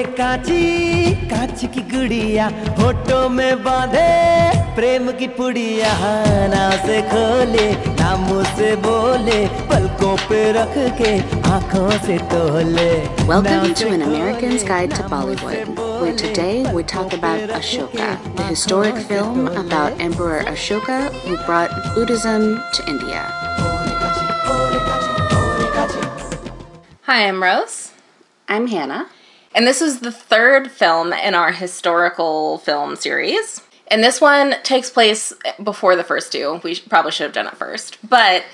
कांची कांच की गुड़िया होठों में बांधे प्रेम की पुड़िया नाव से खोले नामों से बोले पलकों पे रख के आंखों से तोले Welcome to an American's Guide to Bollywood, where today we talk about Ashoka, the historic film about Emperor Ashoka who brought Buddhism to India. Hi, I'm Rose, I'm Hannah. and this is the third film in our historical film series. And this one takes place before the first two. We probably should have done it first. But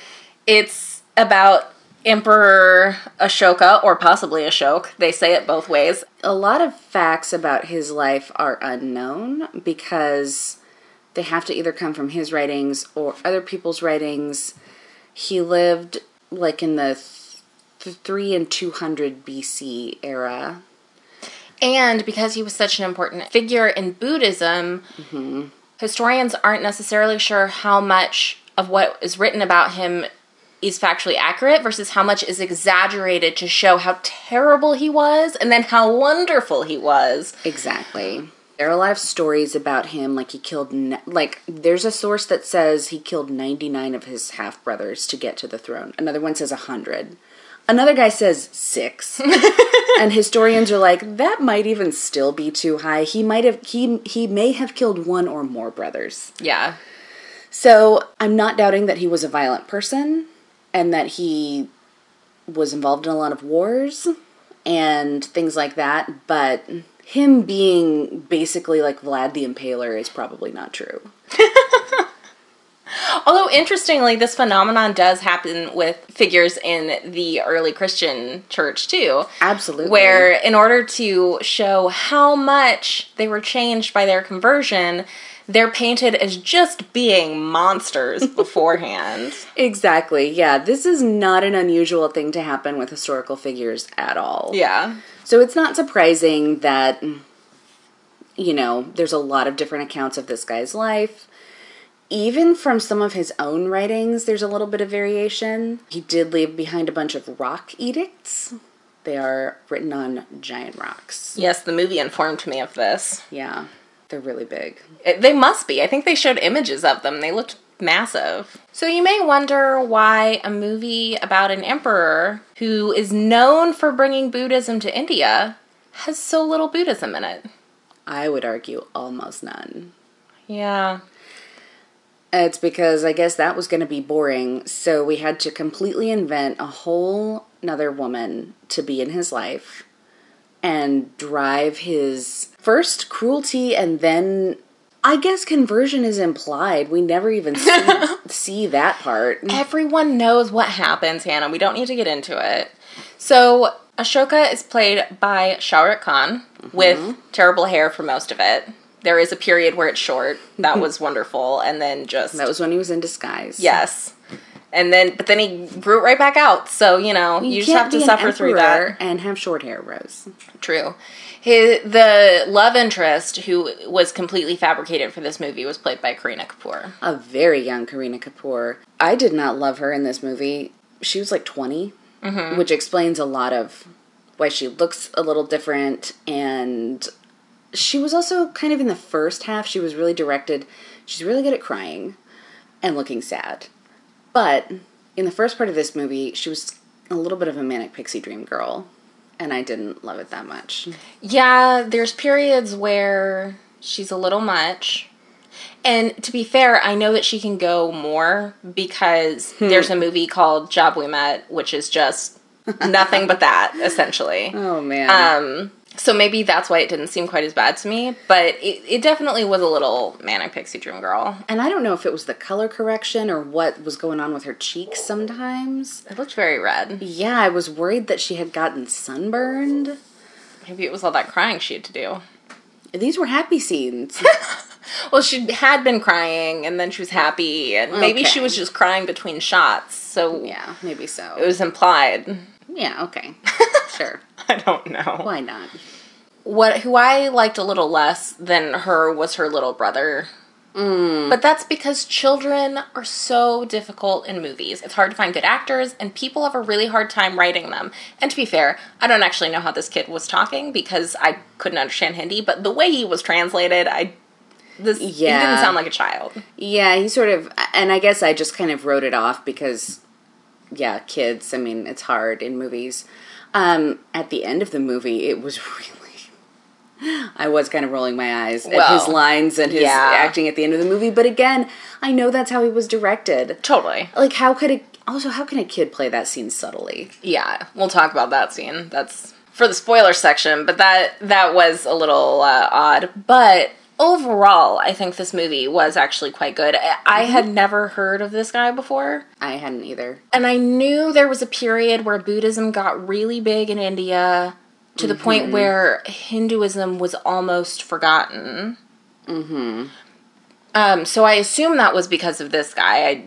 it's about Emperor Ashoka, or possibly Ashok. They say it both ways. A lot of facts about his life are unknown because they have to either come from his writings or other people's writings. He lived like in the th- 3 and 200 BC era. And because he was such an important figure in Buddhism, historians aren't necessarily sure how much of what is written about him is factually accurate versus how much is exaggerated to show how terrible he was and then how wonderful he was. Exactly. There are a lot of stories about him, like he killed, like, there's a source that says he killed 99 of his half brothers to get to the throne. Another one says 100. Another guy says six. and historians are like, that might even still be too high. He might have, he, he may have killed one or more brothers. Yeah. So I'm not doubting that he was a violent person and that he was involved in a lot of wars and things like that, but him being basically like Vlad the Impaler is probably not true. Although interestingly, this phenomenon does happen with figures in the early Christian church too. Absolutely. Where, in order to show how much they were changed by their conversion, they're painted as just being monsters beforehand. Exactly. Yeah, this is not an unusual thing to happen with historical figures at all. Yeah. So it's not surprising that, you know, there's a lot of different accounts of this guy's life. Even from some of his own writings, there's a little bit of variation. He did leave behind a bunch of rock edicts. They are written on giant rocks. Yes, the movie informed me of this. Yeah, they're really big. It, they must be. I think they showed images of them. They looked massive. So you may wonder why a movie about an emperor who is known for bringing Buddhism to India has so little Buddhism in it. I would argue almost none. Yeah. It's because I guess that was going to be boring, so we had to completely invent a whole another woman to be in his life and drive his first cruelty and then I guess conversion is implied. We never even see, see that part. Everyone knows what happens, Hannah. We don't need to get into it. So Ashoka is played by Shah Rukh Khan with mm-hmm. terrible hair for most of it. There is a period where it's short. That hmm. was wonderful. And then just That was when he was in disguise. Yes. And then, but then he grew it right back out. So, you know, you, just have to suffer through that. and have short hair, Rose. True. His, the love interest who was completely fabricated for this movie was played by Kareena Kapoor. A very young Kareena Kapoor. I did not love her in this movie. She was like 20, mm-hmm. which explains a lot of why she looks a little different. And she was also kind of in the first half, she was really directed. She's really good at crying and looking sad. But in the first part of this movie, she was a little bit of a manic pixie dream girl. And I didn't love it that much. Yeah, there's periods where she's a little much. And to be fair, I know that she can go more because there's a movie called Jab We Met, which is just nothing but that, essentially. Oh man. Um, so maybe that's why it didn't seem quite as bad to me, but it, it definitely was a little manic pixie dream girl. And I don't know if it was the color correction or what was going on with her cheeks sometimes. It looked very red. Yeah, I was worried that she had gotten sunburned. Maybe it was all that crying she had to do. These were happy scenes. Well, she had been crying, and then she was happy, and maybe she was just crying between shots. So yeah, maybe so. it was implied. yeah, okay. sure. I don't know. Why not? What who I liked a little less than her was her little brother, mm. But that's because children are so difficult in movies. It's hard to find good actors, and people have a really hard time writing them. And to be fair, I don't actually know how this kid was talking because I couldn't understand Hindi, but the way he was translated, I this he Yeah. didn't sound like a child. Yeah, he sort of, and I guess I just kind of wrote it off because, yeah, kids. I mean, it's hard in movies. Um, at the end of the movie, it was really. I was kind of rolling my eyes at his lines and his yeah. acting at the end of the movie, but again, I know that's how he was directed. Totally. Like, how could a also how can a kid play that scene subtly? Yeah, we'll talk about that scene. That's for the spoiler section, but that that was a little uh, odd. But overall, I think this movie was actually quite good. I, I had never heard of this guy before, I hadn't either. and I knew there was a period where Buddhism got really big in India to the point where Hinduism was almost forgotten. Mm-hmm. Um, so I assume that was because of this guy. I,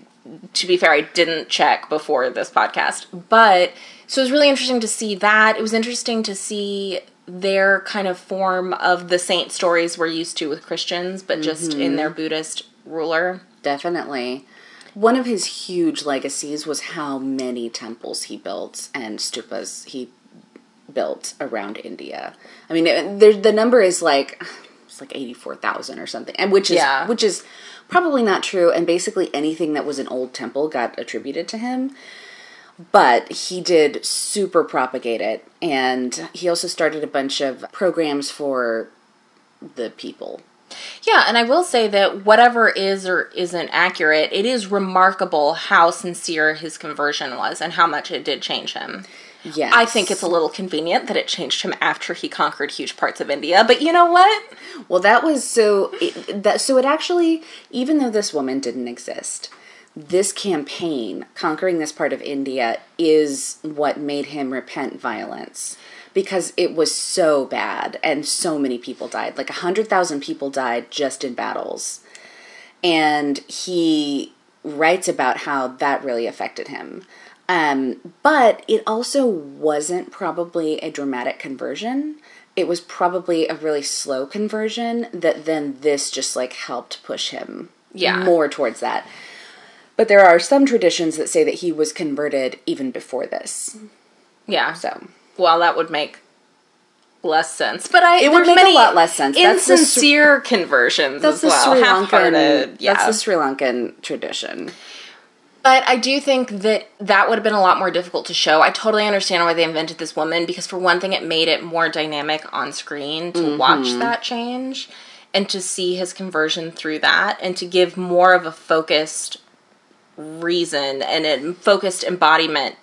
to be fair, I didn't check before this podcast, but so it was really interesting to see that. It was interesting to see their kind of form of the saint stories we're used to with Christians, but just in mm-hmm. their Buddhist ruler. Definitely. One of his huge legacies was how many temples he built and stupas he built around India. I mean, there, the number is like it's like eighty four thousand or something, and which is Yeah. which is probably not true. And basically, anything that was an old temple got attributed to him. But he did super propagate it, and he also started a bunch of programs for the people. Yeah, and I will say that whatever is or isn't accurate, it is remarkable how sincere his conversion was and how much it did change him. Yes, I think it's a little convenient that it changed him after he conquered huge parts of India, but you know what? Well, that was so it, that so it actually even though this woman didn't exist, this campaign conquering this part of India is what made him repent violence because it was so bad and so many people died. Like a 100,000 people died just in battles. And he writes about how that really affected him. Um, but it also wasn't probably a dramatic conversion. It was probably a really slow conversion that then this just like helped push him Yeah. more towards that. But there are some traditions that say that he was converted even before this. Yeah. So Well, that would make less sense. But I It would there's make a lot less sense. That's the Sri- conversions that's as the well. Sri Lankan. yeah. That's the Sri Lankan tradition. But I do think that that would have been a lot more difficult to show. I totally understand why they invented this woman because, for one thing, it made it more dynamic on screen to mm-hmm. watch that change and to see his conversion through that and to give more of a focused reason and a focused embodiment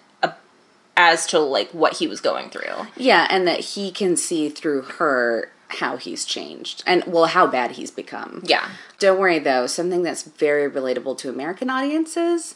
as to like what he was going through. Yeah, and that he can see through her how he's changed and well how bad he's become. Yeah. Don't worry though, something that's very relatable to American audiences,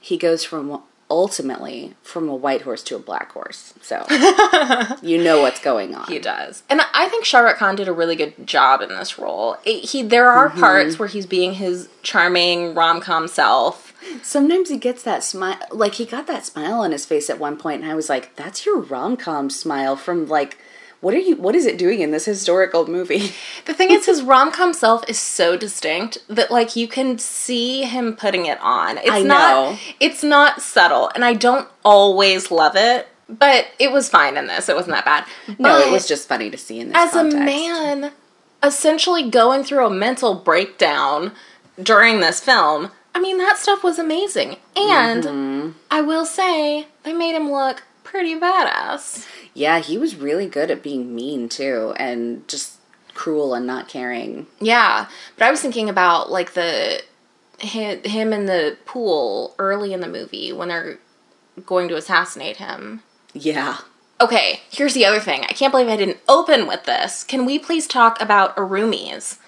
he goes from ultimately from a white horse to a black horse. So you know what's going on. He does, and I think Shah Rukh Khan did a really good job in this role. It, he there are mm-hmm. parts where he's being his charming rom com self. Sometimes he gets that smile like he got that smile on his face at one point and I was like, That's your rom com smile from like what are you what is it doing in this historical movie? The thing is, his rom com self is so distinct that like you can see him putting it on. It's I not know. it's not subtle, and I don't always love it, but it was fine in this. It wasn't that bad. No, it was just funny to see in this as context. a man essentially going through a mental breakdown during this film i mean that stuff was amazing and Mm-hmm. i will say they made him look pretty badass Yeah, he was really good at being mean too, and just cruel and not caring. yeah but i was thinking about like the him, him in the pool early in the movie when they're going to assassinate him Yeah. Okay, here's the other thing. I can't believe I didn't open with this. Can we please talk about Urumis?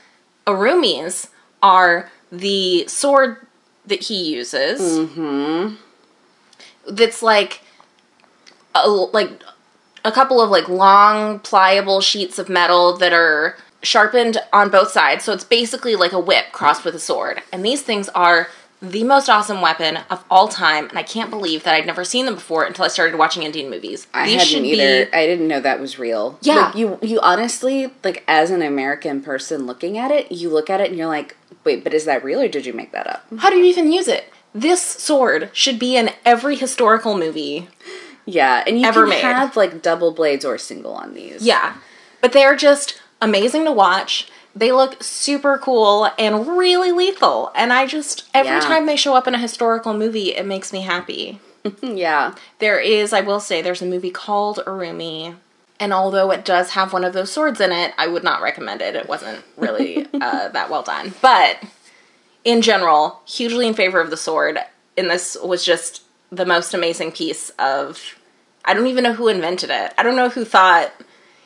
Urumis are the sword that he uses. Mm-hmm. That's like, a, like a couple of like long, pliable sheets of metal that are sharpened on both sides. So it's basically like a whip crossed with a sword. And these things are the most awesome weapon of all time. And I can't believe that I'd never seen them before until I started watching Indian movies. I these hadn't either. I didn't know that was real. Yeah. Like, you you honestly like as an American person looking at it, you look at it and you're like, Wait, but is that real or did you make that up? How do you even use it? This sword should be in every historical movie. Yeah, and you Ever can made. have like double blades or single on these. Yeah. But they're just amazing to watch. They look super cool and really lethal. And I just, every Yeah. time they show up in a historical movie, it makes me happy. yeah. There is, I will say, there's a movie called Urumi. And although it does have one of those swords in it, I would not recommend it. It wasn't really uh, that well done. But in general, hugely in favor of the sword. And this was just the most amazing piece of. I don't even know who invented it. I don't know who thought,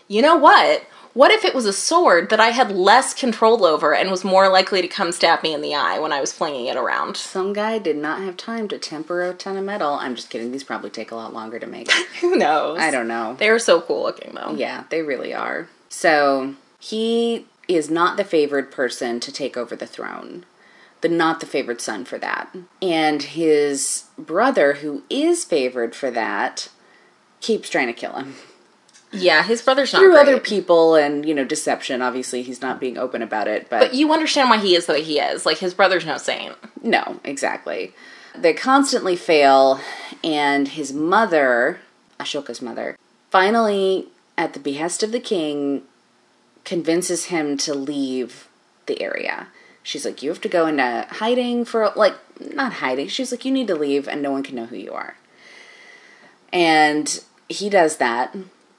you know what? What if it was a sword that I had less control over and was more likely to come stab me in the eye when I was flinging it around? Some guy did not have time to temper a ton of metal. I'm just kidding. These probably take a lot longer to make. Who knows? I don't know. They're so cool looking though. Yeah, they really are. So he is not the favored person to take over the throne. The not the favored son for that. And his brother, who is favored for that, keeps trying to kill him. Yeah, his brother's not Through great. other people and, you know, deception. Obviously, he's not being open about it, but, But you understand why he is the way he is. Like his brother's no saint. no, exactly. They constantly fail, and his mother, Ashoka's mother, finally, at the behest of the king, convinces him to leave the area. She's like, You have to go into hiding for, like, not hiding. She's like, You need to leave, and no one can know who you are. And he does that,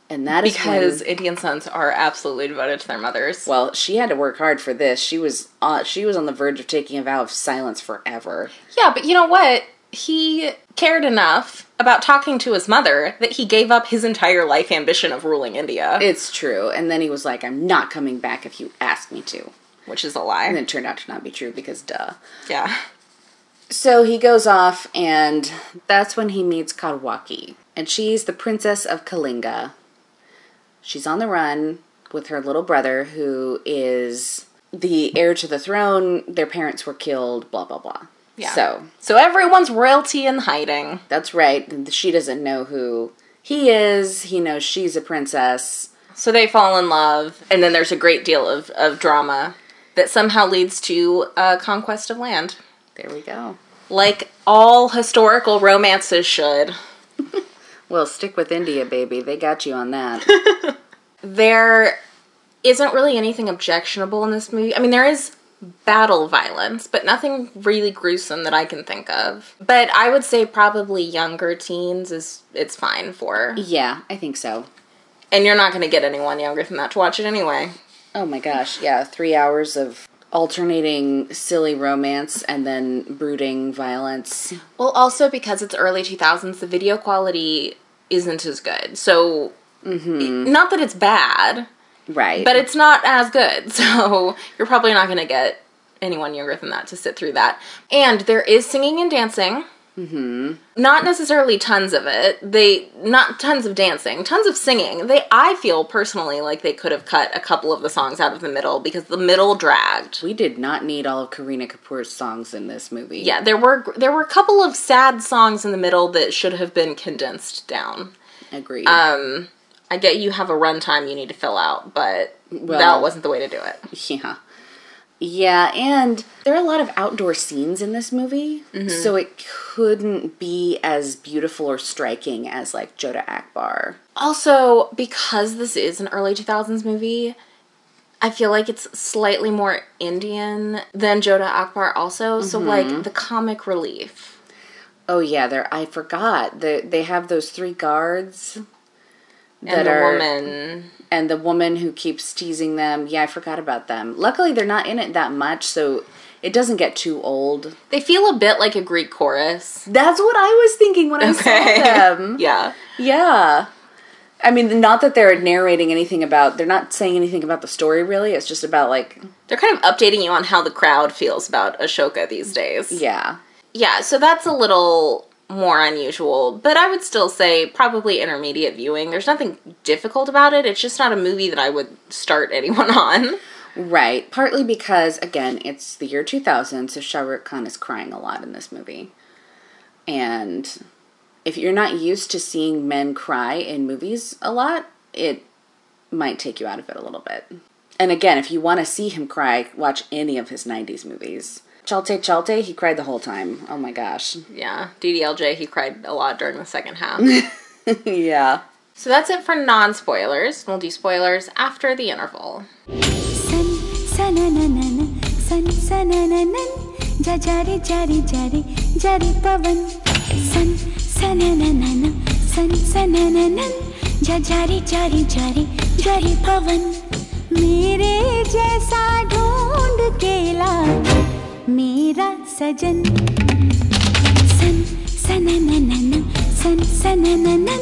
and that is Because when- Indian sons are absolutely devoted to their mothers. well, she had to work hard for this. She was uh, she was on the verge of taking a vow of silence forever. yeah, but you know what? He cared enough about talking to his mother that he gave up his entire life ambition of ruling India, It's true. And then he was like, "I'm not coming back if you ask me to." which is a lie. And it turned out to not be true because duh. yeah. So he goes off, and that's when he meets Kaurwaki. And she's the princess of Kalinga. She's on the run with her little brother, who is the heir to the throne. Their parents were killed, blah, blah, blah. Yeah. So So everyone's royalty in hiding. that's right. She doesn't know who he is. He knows she's a princess. So they fall in love, and then there's a great deal of, of drama that somehow leads to a conquest of land. There we go. Like all historical romances should. Well, stick with India, baby. They got you on that. there isn't really anything objectionable in this movie. I mean, there is battle violence, but nothing really gruesome that I can think of. But I would say probably younger teens is it's fine for. yeah, I think so. And you're not going to get anyone younger than that to watch it anyway. Oh my gosh, yeah, three hours of alternating silly romance and then brooding violence. Well, also because it's early 2000s, the video quality isn't as good. So mm-hmm. not that it's bad, Right. but it's not as good. So you're probably not going to get anyone younger than that to sit through that. And there is singing and dancing. Mm-hmm. Not necessarily tons of it. They not tons of dancing, tons of singing. They I feel personally like they could have cut a couple of the songs out of the middle because the middle dragged. we did not need all of Kareena Kapoor's songs in this movie. Yeah, there were there were a couple of sad songs in the middle that should have been condensed down. Agreed. Um, I get you have a runtime you need to fill out, but Well- that wasn't the way to do it. yeah. Yeah, and there are a lot of outdoor scenes in this movie, mm-hmm. so it couldn't be as beautiful or striking as like Jodhaa Akbar. Also, because this is an early 2000s movie, I feel like it's slightly more Indian than Jodhaa Akbar also, so mm-hmm. like the comic relief. Oh yeah, there I forgot. They they have those three guards mm-hmm. And the woman and the woman who keeps teasing them. Yeah, I forgot about them. Luckily, they're not in it that much, so it doesn't get too old. they feel a bit like a Greek chorus. That's what I was thinking when I saw them. yeah. Yeah. I mean, not that they're narrating anything about, they're not saying anything about the story really. It's just about, like, They're kind of updating you on how the crowd feels about Ashoka these days. yeah. Yeah, so that's a little more unusual, but I would still say probably intermediate viewing. There's nothing difficult about it. It's just not a movie that I would start anyone on. Right. Partly because, again, it's the year 2000, so Shah Rukh Khan is crying a lot in this movie. And if you're not used to seeing men cry in movies a lot, it might take you out of it a little bit. And again, if you want to see him cry, watch any of his 90s movies. Chalte Chalte, he cried the whole time. Oh my gosh. Yeah, DDLJ, he cried a lot during the second half. yeah. so that's it for non spoilers. We'll do spoilers after the interval. सन सनननन सन सनननन जजारे जारे जारे जारे पवन सन सनननन सन सनननन जजारे जारे जारे जारे पवन मेरे जैसा ढूंढ के ला मेरा सजन सन सनननन सन सनननन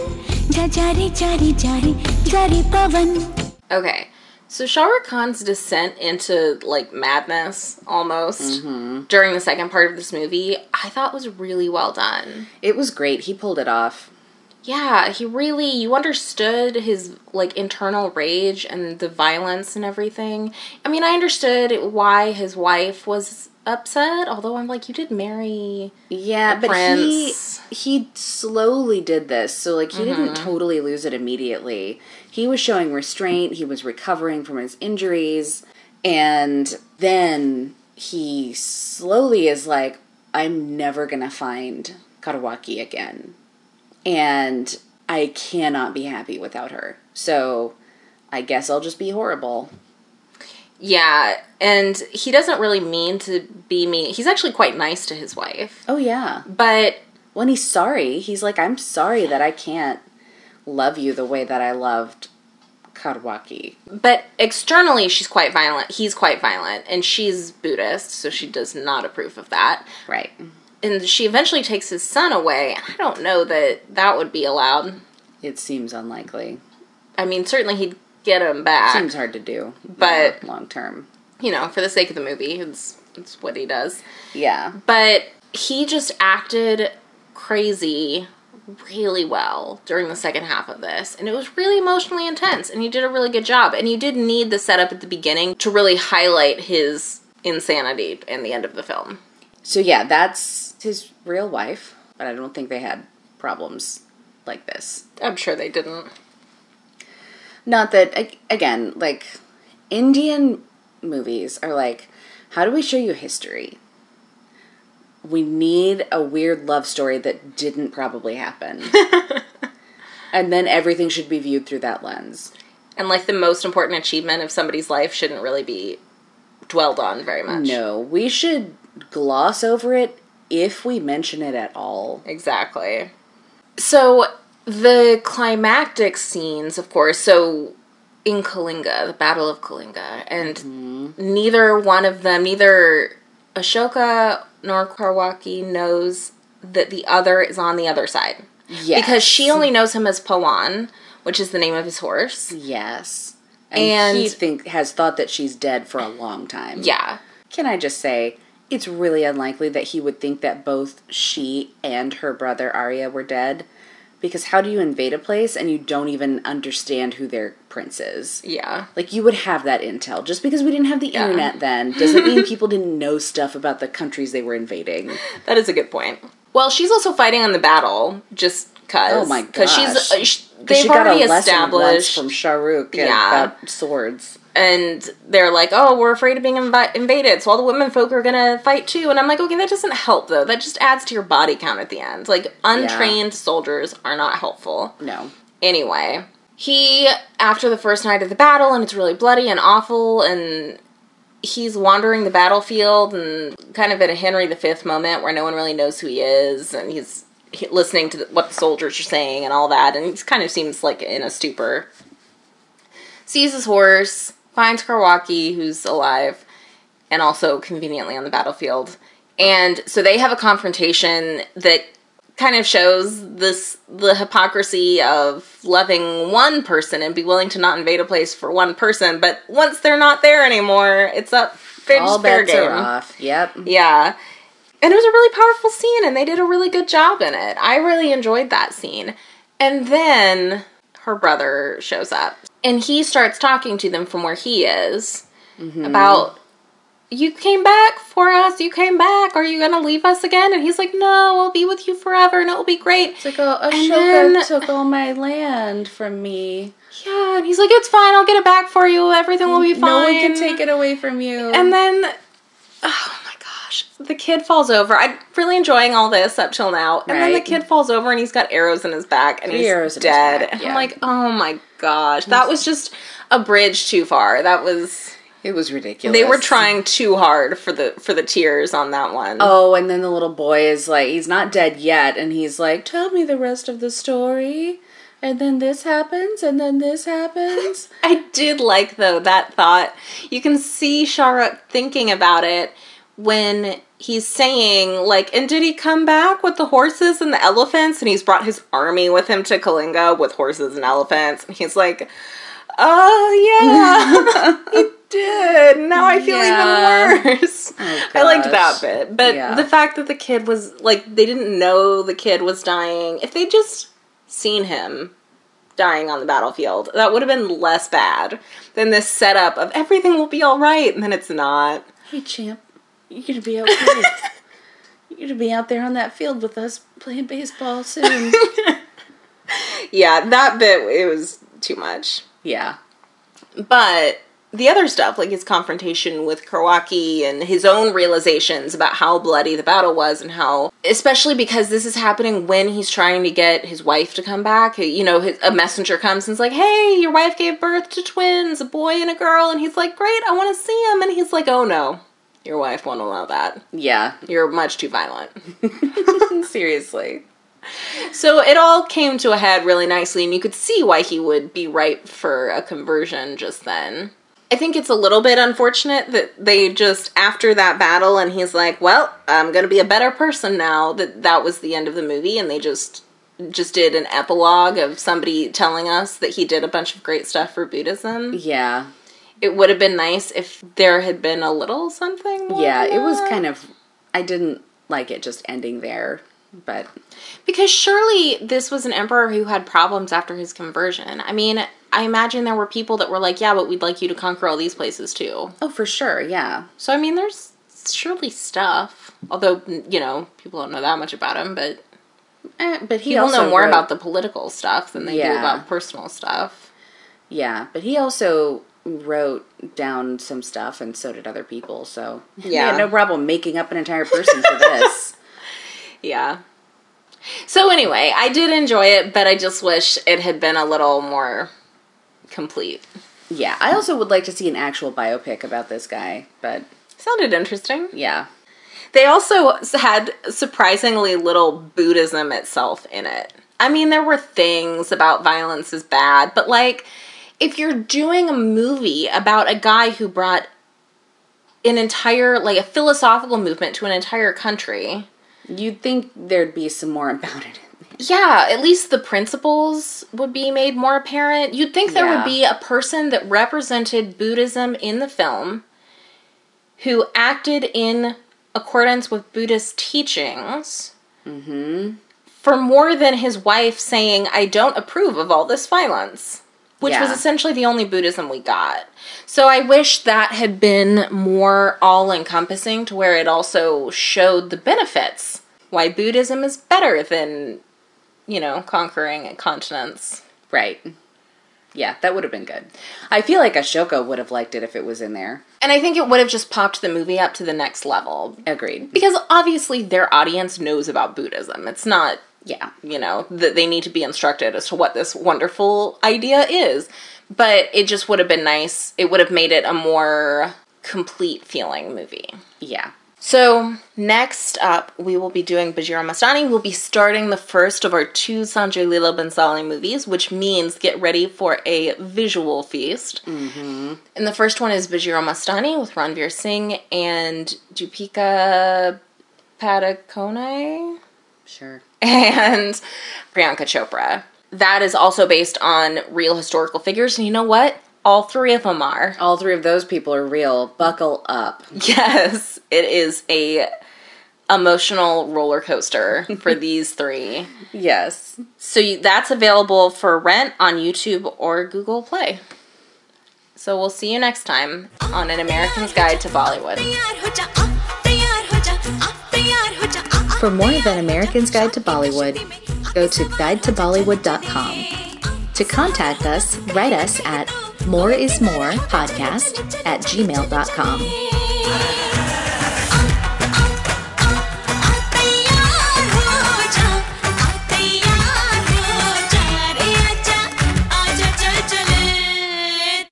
जजारे जारे जारे जारे पवन Okay, so Shah Rukh Khan's descent into like madness almost during the second part of this movie, I thought was really well done. It was great. He pulled it off. Yeah, he really you understood his like internal rage and the violence and everything. I mean, I understood why his wife was upset, although I'm like you did marry Yeah, but prince. he he slowly did this, so like he didn't mm-hmm. totally lose it immediately. He was showing restraint. He was recovering from his injuries, and then he slowly is like, "I'm never gonna find Kaurwaki again, and I cannot be happy without her. So I guess I'll just be horrible." Yeah, and he doesn't really mean to be mean. He's actually quite nice to his wife. Oh yeah. But When he's sorry, he's like, I'm sorry that I can't love you the way that I loved Kaurwaki. but externally she's quite violent. He's quite violent and she's Buddhist, so she does not approve of that. Right. And she eventually takes his son away. I don't know that that would be allowed. It seems unlikely. I mean, certainly he'd get him back. Seems hard to do. But- long term. you know, for the sake of the movie, it's it's what he does. Yeah. But he just acted crazy really well during the second half of this. And it was really emotionally intense. And he did a really good job. And you did need the setup at the beginning to really highlight his insanity in the end of the film. So yeah, that's his real wife, but I don't think they had problems like this. I'm sure they didn't. Not that again, like Indian movies are like, how do we show you history? We need a weird love story that didn't probably happen. and then everything should be viewed through that lens. And like the most important achievement of somebody's life shouldn't really be dwelled on very much. No, we should gloss over it if we mention it at all. Exactly. So the climactic scenes, of course, so in Kalinga, the Battle of Kalinga, and mm-hmm. neither one of them, neither Ashoka nor Kaurwaki knows that the other is on the other side. Yes. Because she only knows him as Pawan, which is the name of his horse. Yes. And, he And- think has thought that she's dead for a long time. Yeah. Can I just say, it's really unlikely that he would think that both she and her brother Arya were dead. Because how do you invade a place and you don't even understand who their prince is? Yeah. Like you would have that intel. Just because we didn't have the Yeah. internet then doesn't mean people didn't know stuff about the countries they were invading. That is a good point. Well, she's also fighting on the battle, just cause. Oh my Because she's gosh. uh, sh- they've she got already a lesson once established, from Shahrukh Yeah. about swords. And they're like, "Oh, we're afraid of being invi- invaded, so all the women folk are gonna fight too." And I'm like, "Okay, that doesn't help though. That just adds to your body count at the end. Like untrained soldiers are not helpful." No. Anyway, he after the first night of the battle, and it's really bloody and awful, and he's wandering the battlefield and kind of at a Henry V moment where no one really knows who he is, and he's listening to the, what the soldiers are saying and all that, and he kind of seems like in a stupor. Sees his horse, finds Kaurwaki, who's alive, and also conveniently on the battlefield. And so they have a confrontation that kind of shows this the hypocrisy of loving one person and be willing to not invade a place for one person, but once they're not there anymore, it's up All bets game. are off. Yep. Yeah. And it was a really powerful scene and they did a really good job in it. I really enjoyed that scene. And then her brother shows up and he starts talking to them from where he is mm-hmm. about you came back for us. You came back. Are you to leave us again? And he's like, no, I'll be with you forever and it'll be great. It's like, oh, Ashoka then- took all my land from me. Yeah, and he's like, it's fine. I'll get it back for you. Everything will be fine. No one can take it away from you. And then, oh gosh, the kid falls over. I'm really enjoying all this up till now. And then the kid falls over and he's got arrows in his back and Three he's arrows dead. back, and yeah. I'm like, oh my gosh, that was just a bridge too far. That was it was ridiculous. they were trying too hard for the for the tears on that one. Oh, and then the little boy is like, he's not dead yet, and he's like, tell me the rest of the story. And then this happens, and then this happens. I did like though that thought. You can see Shah Rukh thinking about it when he's saying like, "And did he come back with the horses and the elephants?" And he's brought his army with him to Kalinga with horses and elephants. And he's like, "Oh yeah, he did." Now I feel Yeah. even worse. Oh, I liked that bit, but Yeah. the fact that the kid was like, they didn't know the kid was dying. If they just seen him dying on the battlefield. That would have been less bad than this setup of everything will be all right, and then it's not. Hey, champ, you're gonna be okay. you're gonna be out there on that field with us playing baseball soon. Yeah, that bit it was too much. yeah. But the other stuff, like his confrontation with Kaurwaki and his own realizations about how bloody the battle was and how, especially because this is happening when he's trying to get his wife to come back. You know, his, a messenger comes and is like, hey, your wife gave birth to twins, a boy and a girl. And he's like, great, I want to see him. And he's like, oh no, your wife won't allow that. Yeah. You're much too violent. Seriously. So it all came to a head really nicely, and you could see why he would be ripe for a conversion just then. I think it's a little bit unfortunate that they just, after that battle, and he's like, well, I'm gonna be a better person now, that that was the end of the movie, and they just just did an epilogue of somebody telling us that he did a bunch of great stuff for Buddhism. Yeah. It would have been nice if there had been a little something more Yeah, it was kind of. I didn't like it just ending there, but Because surely this was an emperor who had problems after his conversion. I mean, I imagine there were people that were like, yeah, but we'd like you to conquer all these places too. oh, for sure, yeah. So, I mean, there's surely stuff. Although, you know, people don't know that much about him, but Eh, but he people also know more wrote- about the political stuff than they do about personal stuff. Yeah, but he also wrote down some stuff, and so did other people. So Yeah. had no problem making up an entire person for this. Yeah. So, anyway, I did enjoy it, but I just wish it had been a little more complete. Yeah, I also would like to see an actual biopic about this guy, but Sounded interesting. yeah, They also had surprisingly little Buddhism itself in it. I mean, there were things about violence is bad, but like, if you're doing a movie about a guy who brought an entire, like, a philosophical movement to an entire country, you'd think there'd be some more about it. yeah, at least the principles would be made more apparent. You'd think there Yeah. would be a person that represented Buddhism in the film who acted in accordance with Buddhist teachings mm-hmm. for more than his wife saying, I don't approve of all this violence. Which was essentially the only Buddhism we got. So I wish that had been more all encompassing to where it also showed the benefits. Why Buddhism is better than, you know, conquering continents. Right. Yeah, that would have been good. I feel like Ashoka would have liked it if it was in there. And I think it would have just popped the movie up to the next level. Agreed. Because obviously their audience knows about Buddhism. It's not Yeah. you know, that they need to be instructed as to what this wonderful idea is. But it just would have been nice. It would have made it a more complete feeling movie. Yeah. So, next up, we will be doing Bajirao Mastani. We'll be starting the first of our two Sanjay Leela Bhansali movies, which means get ready for a visual feast. Mm-hmm. And the first one is Bajirao Mastani with Ranveer Singh and Deepika Padukone Sure. and Priyanka Chopra. That is also based on real historical figures. And you know what? All three of them are. All three of those people are real. Buckle up. Yes, it is a emotional roller coaster for these three. Yes. So you, that's available for rent on YouTube or Google Play. So we'll see you next time on An American's Guide to Bollywood. For more of An American's Guide to Bollywood, go to guidetobollywood.com. To contact us, write us at moreismorepodcast at gmail.com.